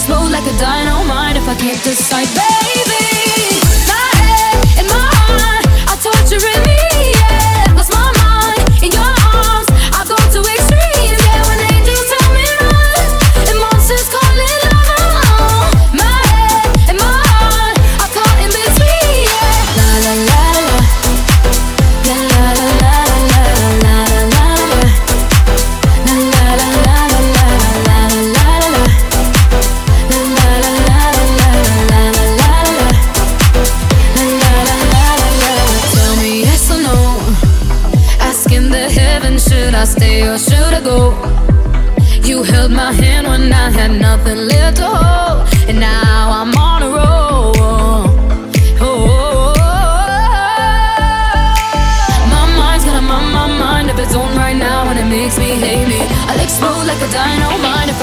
explode like a dynamite if I can't decide, baby.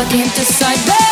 can't decide.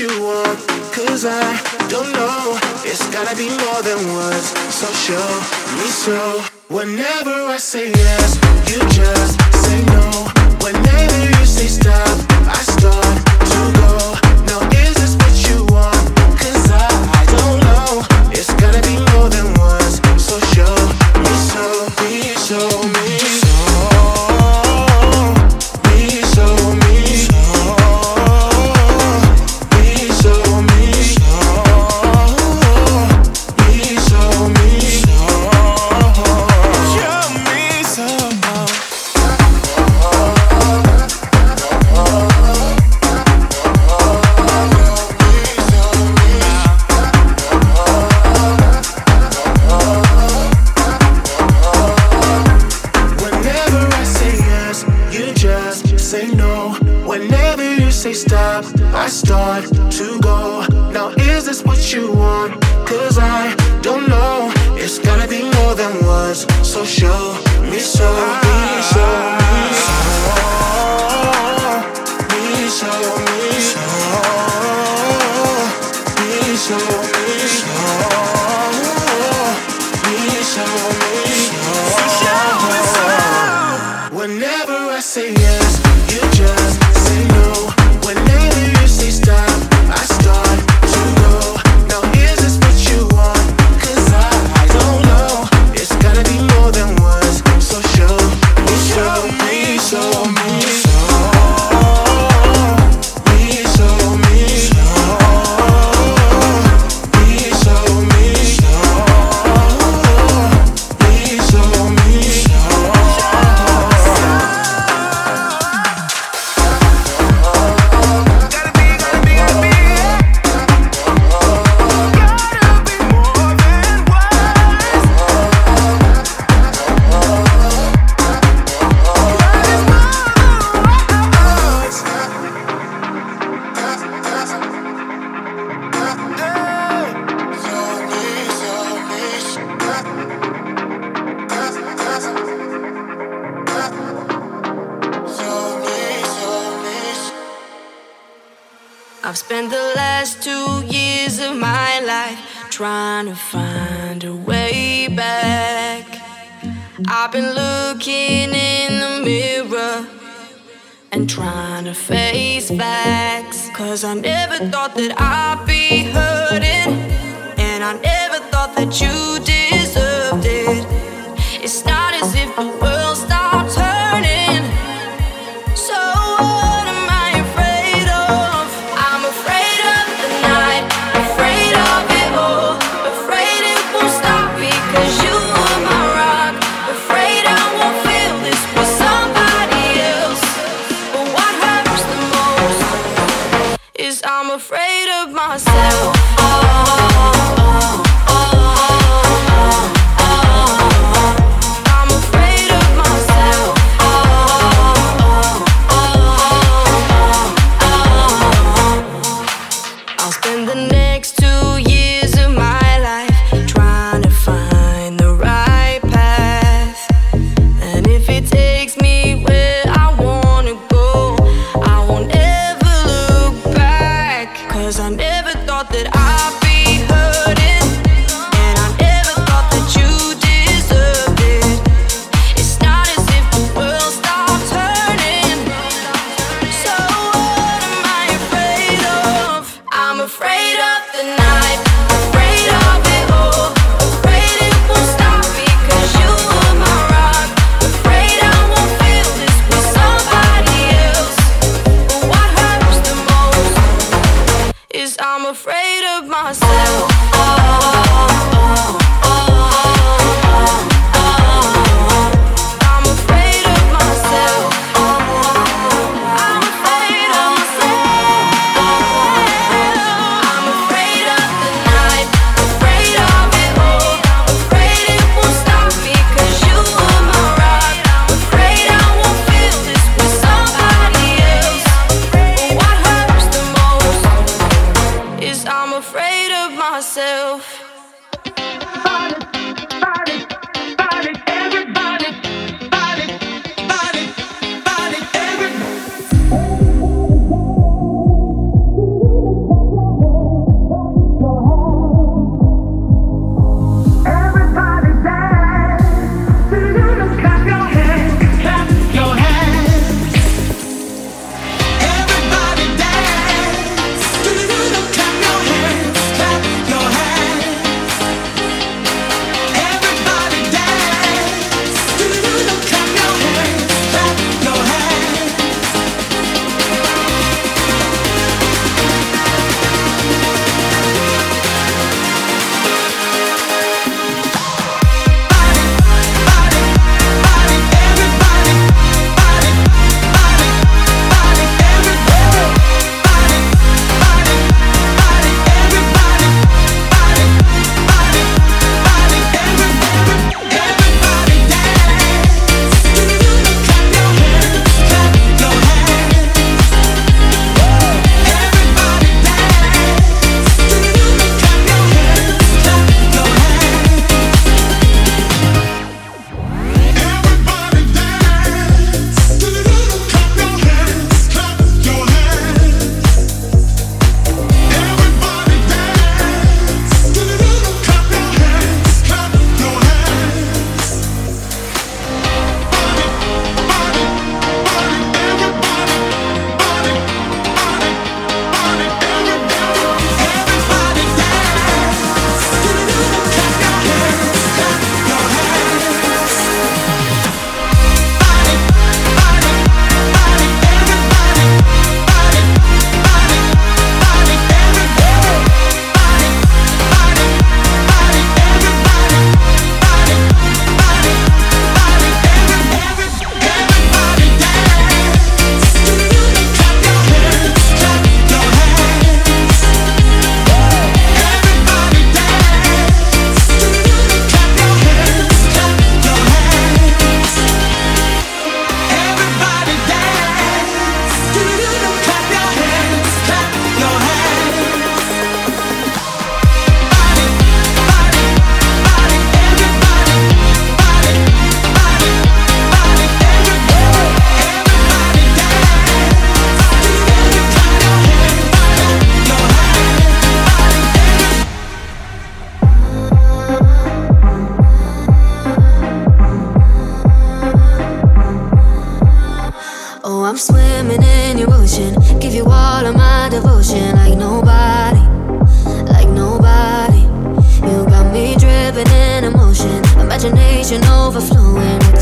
you want, cause I don't know. It's gotta be more than words, so show me so. Whenever I say yes, you just say no. Whenever you say stop. Cause I never thought that I'd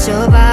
overflowing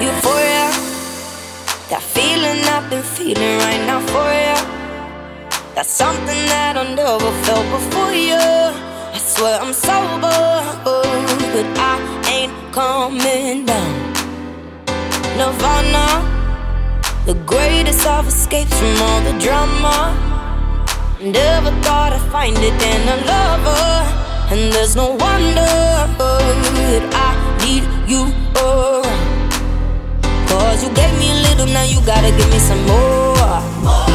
Euphoria, that feeling I've been feeling right now for you. That's something that I never felt before you. I swear I'm sober, but I ain't coming down. Nirvana, the greatest of escapes from all the drama. Never thought I'd find it in a lover, and there's no wonder that I need you. Oh. Cause you gave me a little, now you gotta give me some more. more.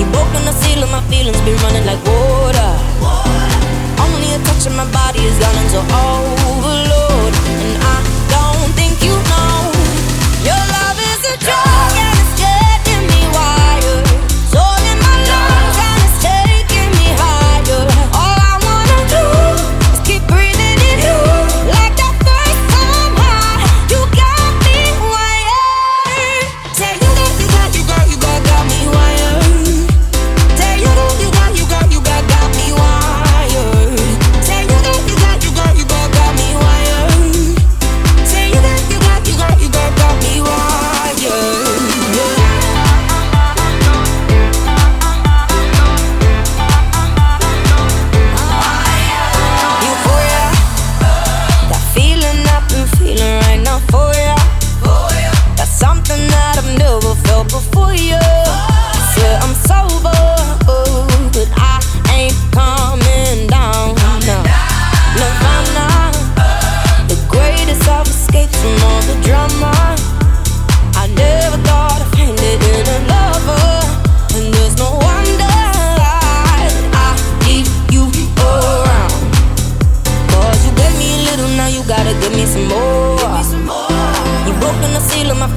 You broke on the seal of my feelings, been running like water. water. Only a touch of my body is gone into overload. And I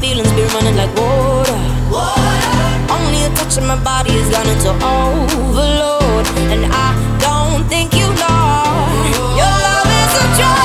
feelings be running like water. water. Only a touch of my body has gone into overload, and I don't think you know. Your love is a drug.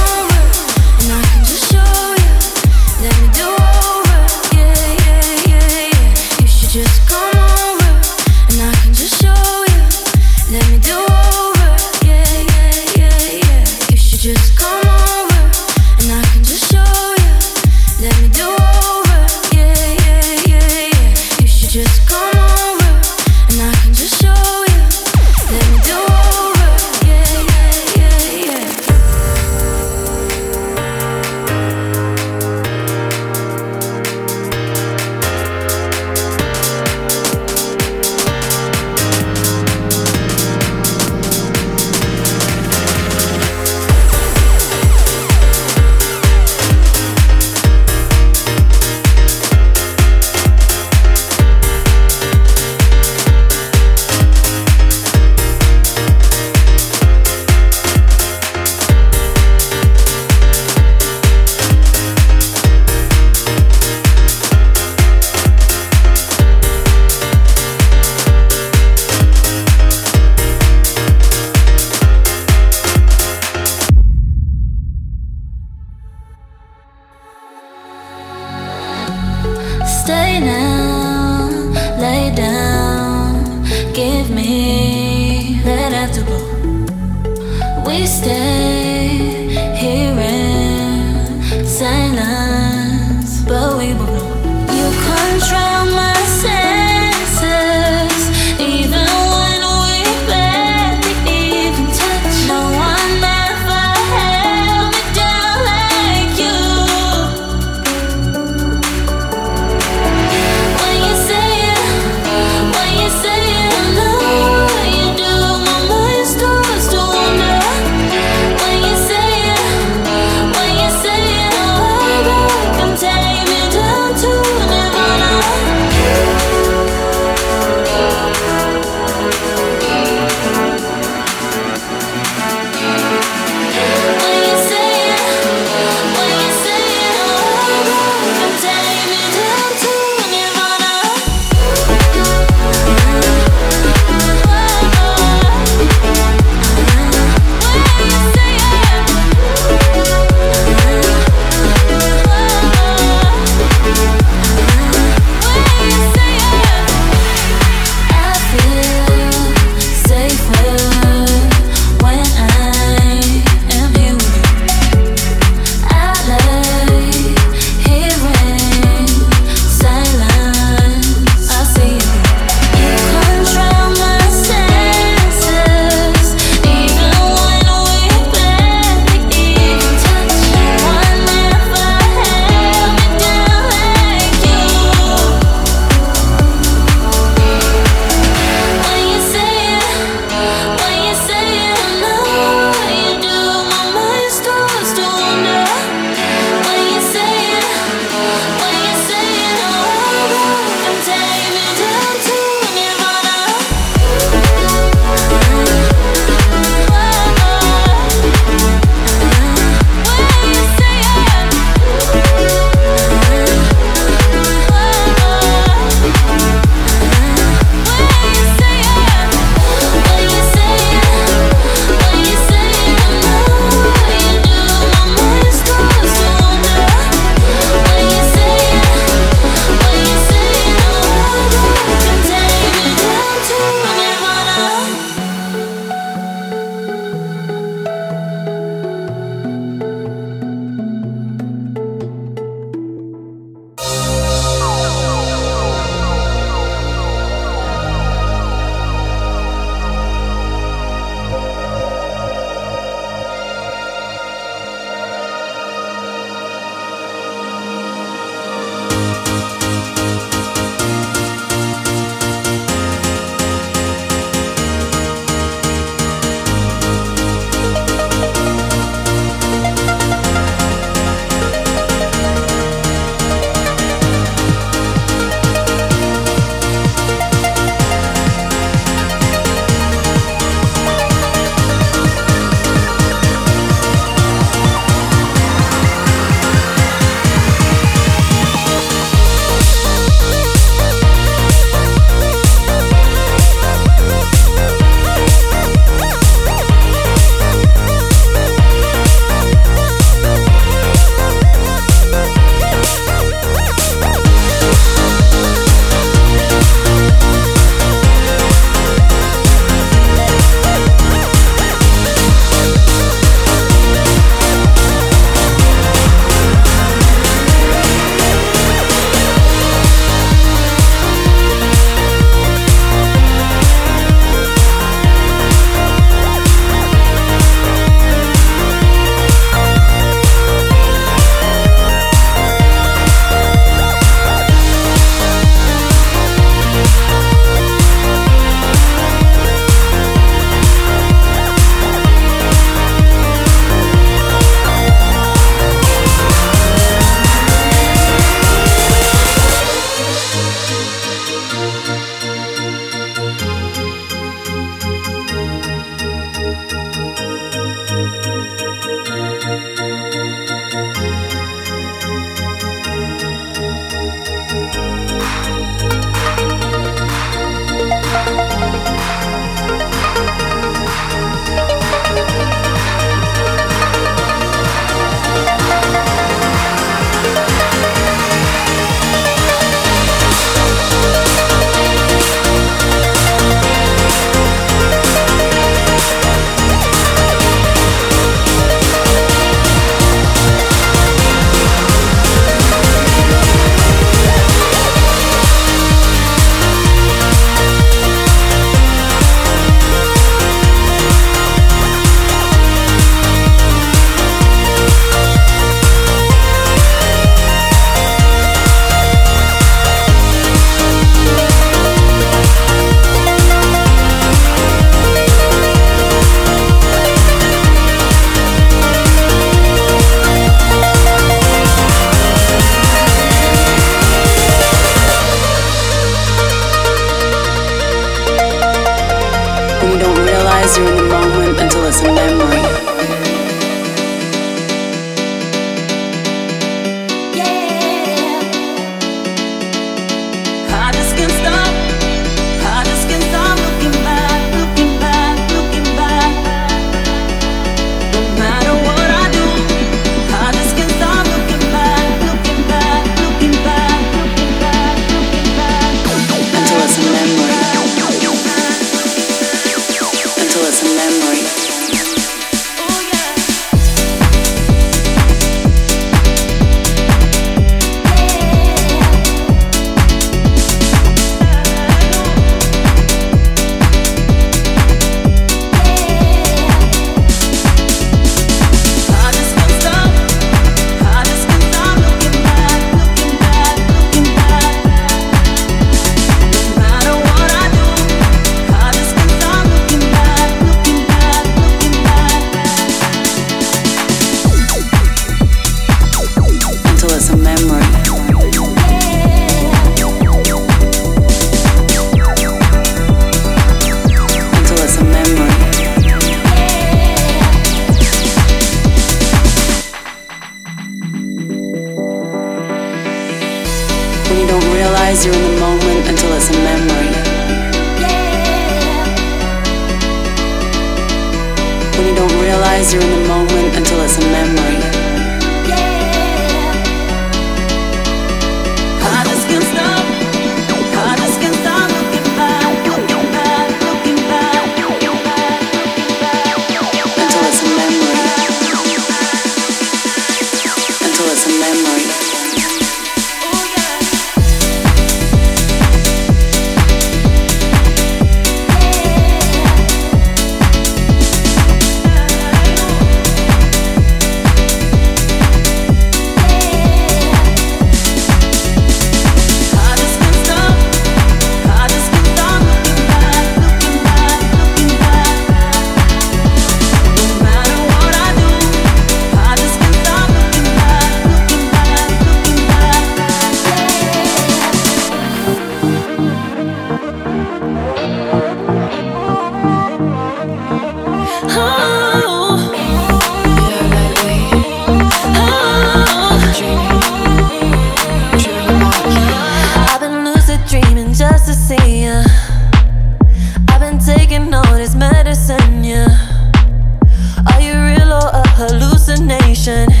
conversation.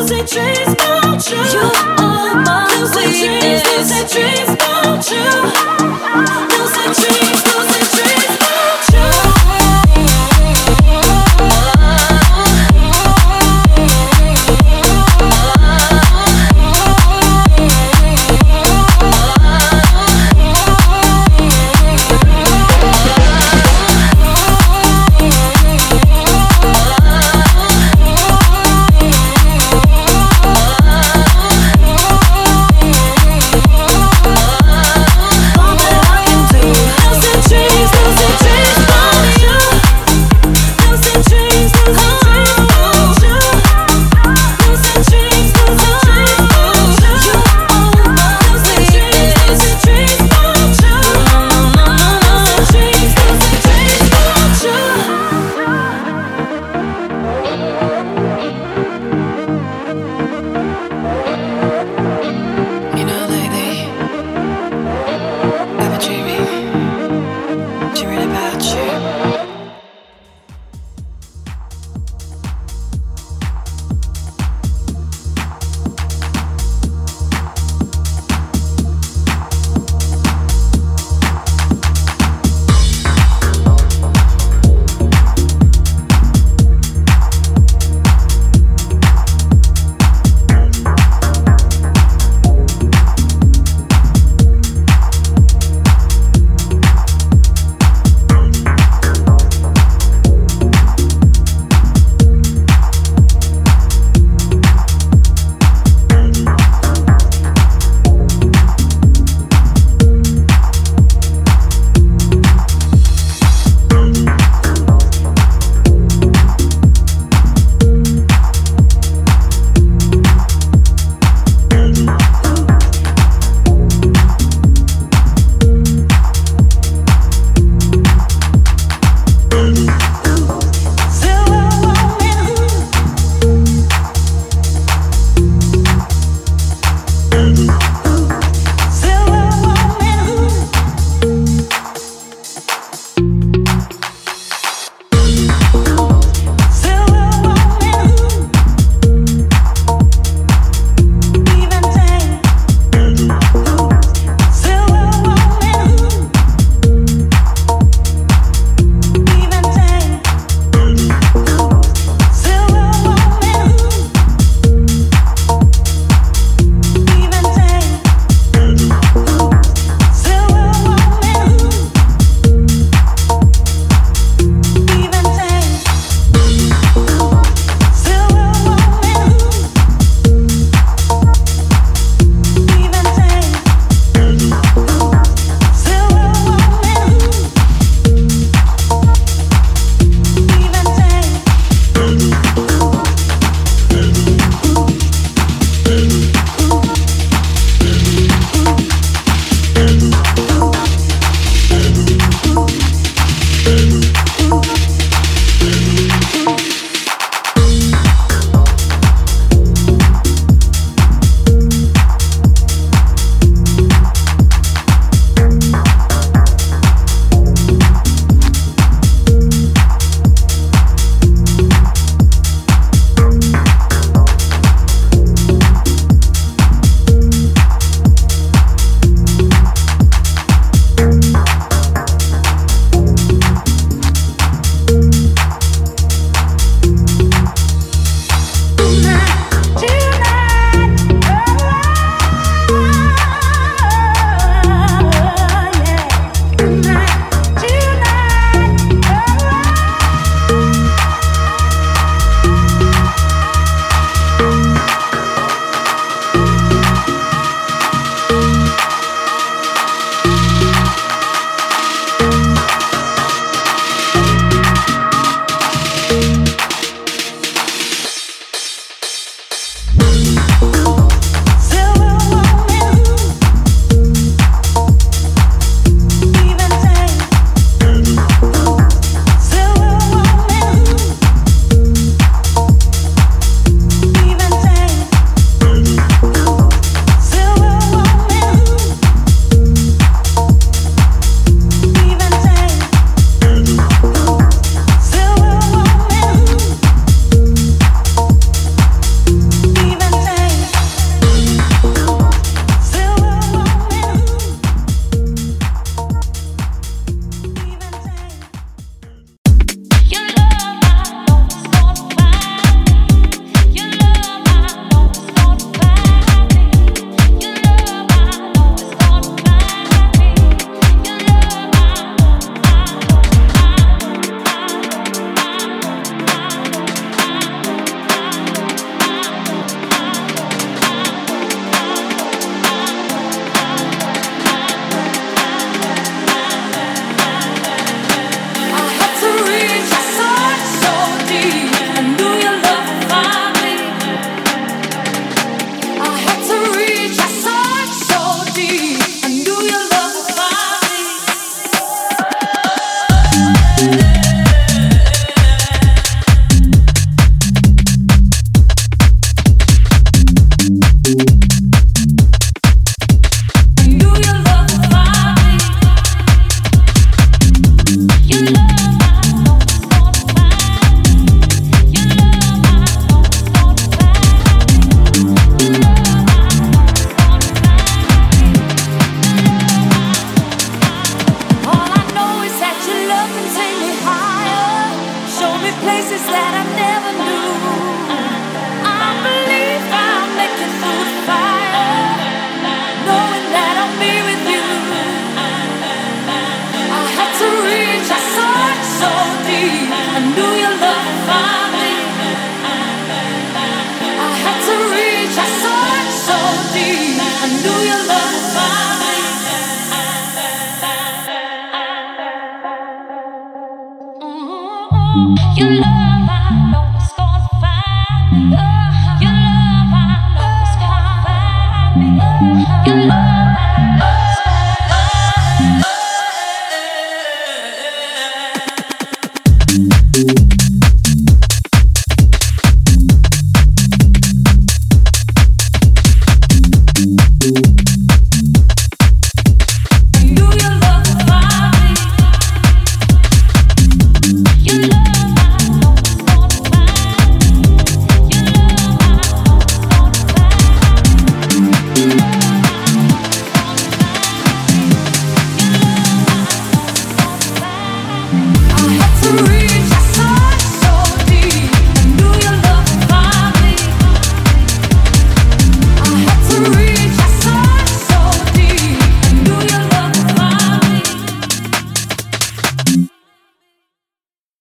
Music dreams you. You are my weakness. Music dreams